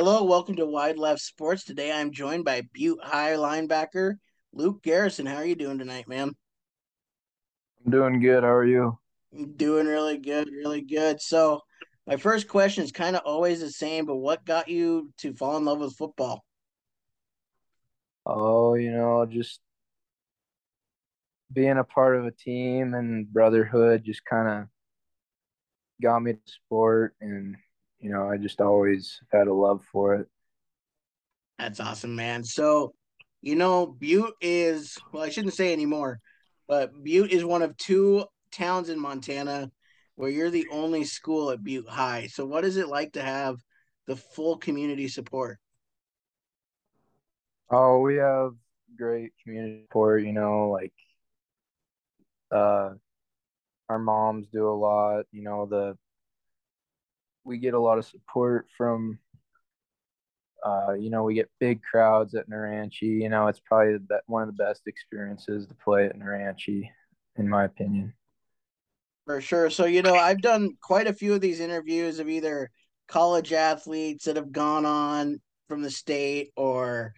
Hello, welcome to Wide Left Sports. Today I'm joined by Butte High linebacker Luke Garrison. How are you doing tonight, man? I'm doing good. How are you? Doing really good, really good. So, my first question is kind of always the same, but what got you to fall in love with football? Oh, you know, just being a part of a team and brotherhood just kind of got me to sport and you know, I just always had a love for it. That's awesome, man. So, you know, Butte is, well, I shouldn't say anymore, but Butte is one of two towns in Montana where you're the only school at Butte High. So, what is it like to have the full community support? Oh, we have great community support, you know, like uh our moms do a lot, you know, the we get a lot of support from uh, you know, we get big crowds at Naranche. You know, it's probably the, one of the best experiences to play at Naranche, in my opinion. For sure. So, you know, I've done quite a few of these interviews of either college athletes that have gone on from the state or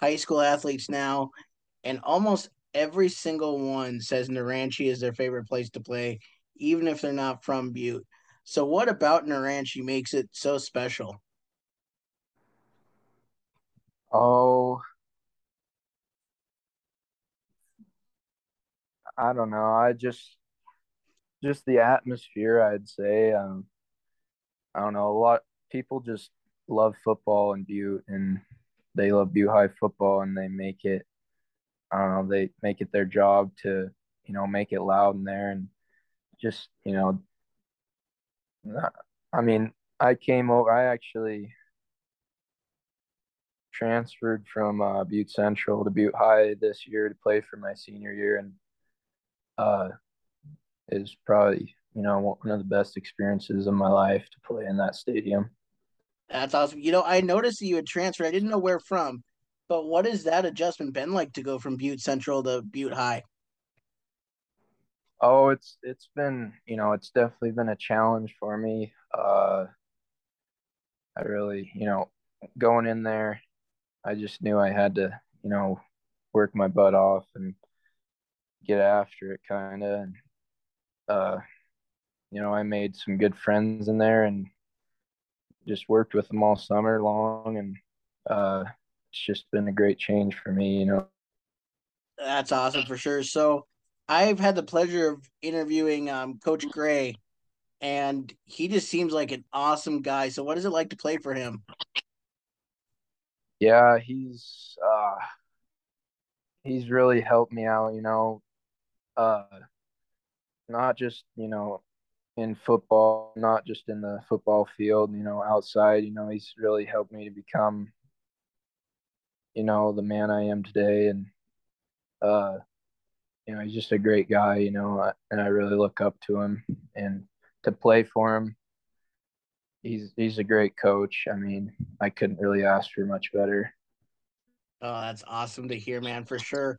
high school athletes now, and almost every single one says Naranche is their favorite place to play, even if they're not from Butte. So, what about Naranche makes it so special? Oh, I don't know. I just just the atmosphere. I'd say. Um, I don't know. A lot people just love football in Butte, and they love Butte High football, and they make it. I don't know. They make it their job to you know make it loud in there, and just you know I mean, I came over. I actually transferred from uh, Butte Central to Butte High this year to play for my senior year, and uh, is probably you know one of the best experiences of my life to play in that stadium. That's awesome. You know, I noticed that you had transferred. I didn't know where from, but what has that adjustment been like to go from Butte Central to Butte High? Oh, it's it's been you know it's definitely been a challenge for me. Uh, I really you know going in there, I just knew I had to you know work my butt off and get after it kind of. And uh, you know I made some good friends in there and just worked with them all summer long, and uh, it's just been a great change for me. You know. That's awesome for sure. So I've had the pleasure of interviewing um, Coach Gray, and he just seems like an awesome guy. So, what is it like to play for him? Yeah, he's uh, he's really helped me out. You know, uh, not just you know in football, not just in the football field. You know, outside. You know, he's really helped me to become, you know, the man I am today, and uh, you know, he's just a great guy, you know, and I really look up to him and to play for him. He's he's a great coach. I mean, I couldn't really ask for much better. Oh, that's awesome to hear, man, for sure.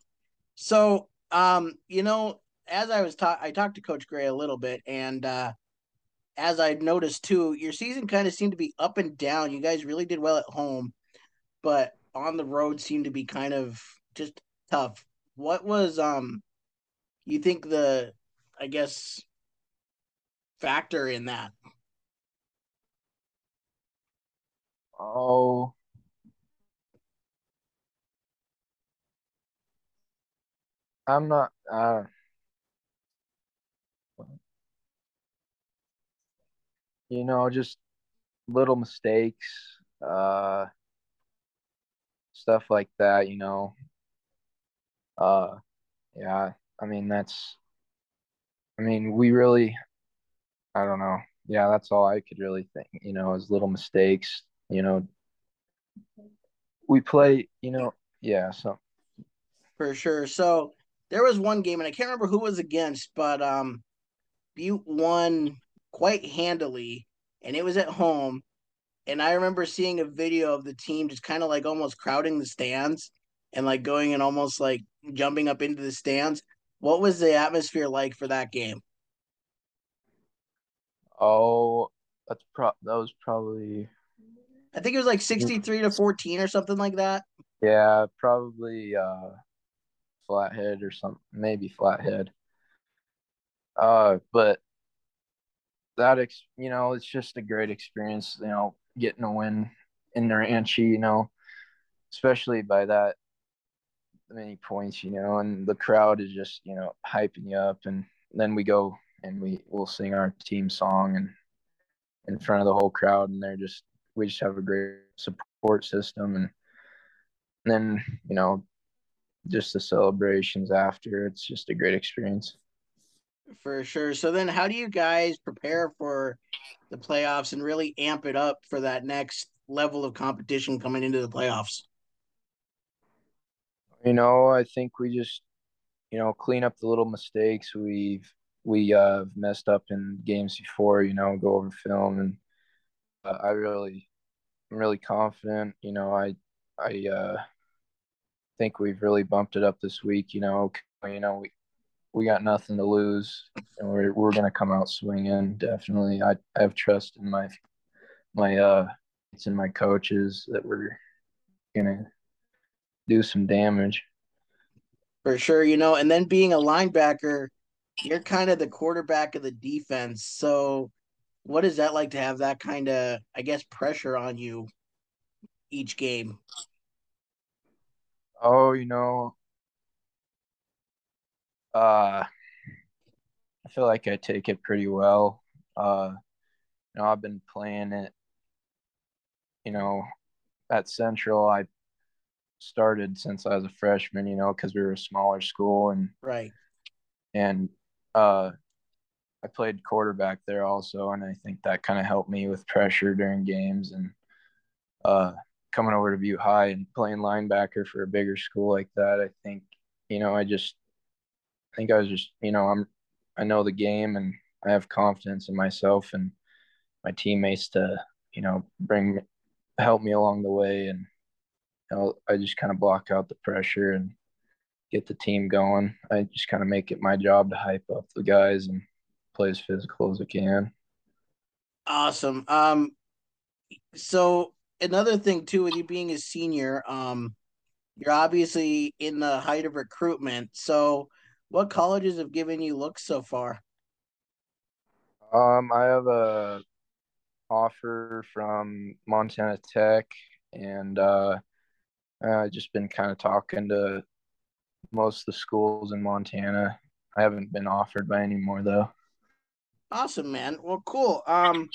So, um, you know, as I was talk I talked to Coach Gray a little bit and uh as I noticed too, your season kind of seemed to be up and down. You guys really did well at home, but on the road seemed to be kind of just tough. What was um you think the I guess factor in that? Oh, I'm not. Uh, you know, just little mistakes, uh, stuff like that. You know, uh, yeah. I mean, that's, I mean, we really, I don't know. Yeah, that's all I could really think, you know, is little mistakes, you know. We play, you know, yeah, so. For sure. So there was one game, and I can't remember who was against, but um, Butte won quite handily, and it was at home. And I remember seeing a video of the team just kind of like almost crowding the stands and like going and almost like jumping up into the stands. What was the atmosphere like for that game? Oh, that's pro that was probably I think it was like 63 to 14 or something like that. Yeah, probably uh flathead or something, maybe flathead. Uh, but that ex, you know, it's just a great experience. You know, getting a win in Naranche, you know, especially by that many points, you know, and the crowd is just you know hyping you up, and then we go and we will sing our team song and in front of the whole crowd, and they're just we just have a great support system, and, and then you know just the celebrations after. It's just a great experience. For sure. So then how do you guys prepare for the playoffs and really amp it up for that next level of competition coming into the playoffs? You know, I think we just, you know, clean up the little mistakes we've we uh messed up in games before, you know, go over film and uh, I really I'm really confident, you know, I I uh think we've really bumped it up this week. You know, you know we we got nothing to lose, and we're we're gonna come out swinging. Definitely, I, I have trust in my my uh it's in my coaches that we're gonna do some damage. For sure, you know, and then being a linebacker, you're kind of the quarterback of the defense. So, what is that like to have that kind of, I guess, pressure on you each game? Oh, you know, uh, I feel like I take it pretty well. Uh, you know, I've been playing it, you know, at Central. I started since I was a freshman, you know, because we were a smaller school and right. And uh, I played quarterback there also, and I think that kind of helped me with pressure during games and uh, coming over to Butte High and playing linebacker for a bigger school like that, I think, you know, I just I think I was just, you know, I'm I know the game and I have confidence in myself and my teammates to, you know, bring help me along the way and know, I just kind of block out the pressure and get the team going. I just kind of make it my job to hype up the guys and play as physical as I can. Awesome. Um so another thing too with you being a senior, um, you're obviously in the height of recruitment. So, what colleges have given you looks so far? Um, I have a offer from Montana Tech, and uh, I've just been kind of talking to most of the schools in Montana. I haven't been offered by any more though. Awesome, man. Well, cool. Um,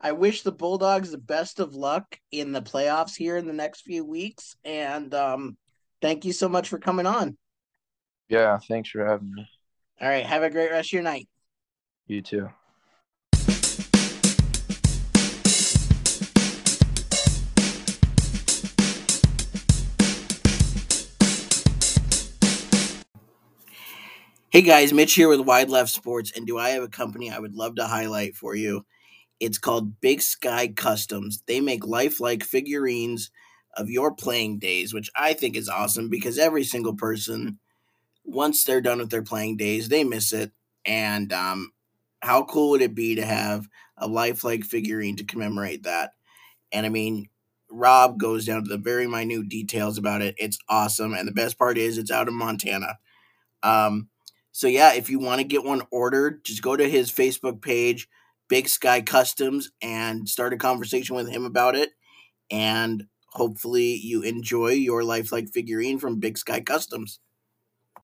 I wish the Bulldogs the best of luck in the playoffs here in the next few weeks. And um, thank you so much for coming on. Yeah, thanks for having me. All right. Have a great rest of your night. You too. Hey guys, Mitch here with Wide Left Sports, and do I have a company I would love to highlight for you? It's called Big Sky Customs. They make lifelike figurines of your playing days, which I think is awesome because every single person, once they're done with their playing days, they miss it. And um, how cool would it be to have a lifelike figurine to commemorate that? And I mean, Rob goes down to the very minute details about it. It's awesome. And the best part is it's out of Montana. Um, so yeah, if you want to get one ordered, just go to his Facebook page, Big Sky Customs and start a conversation with him about it. And hopefully you enjoy your lifelike figurine from Big Sky Customs.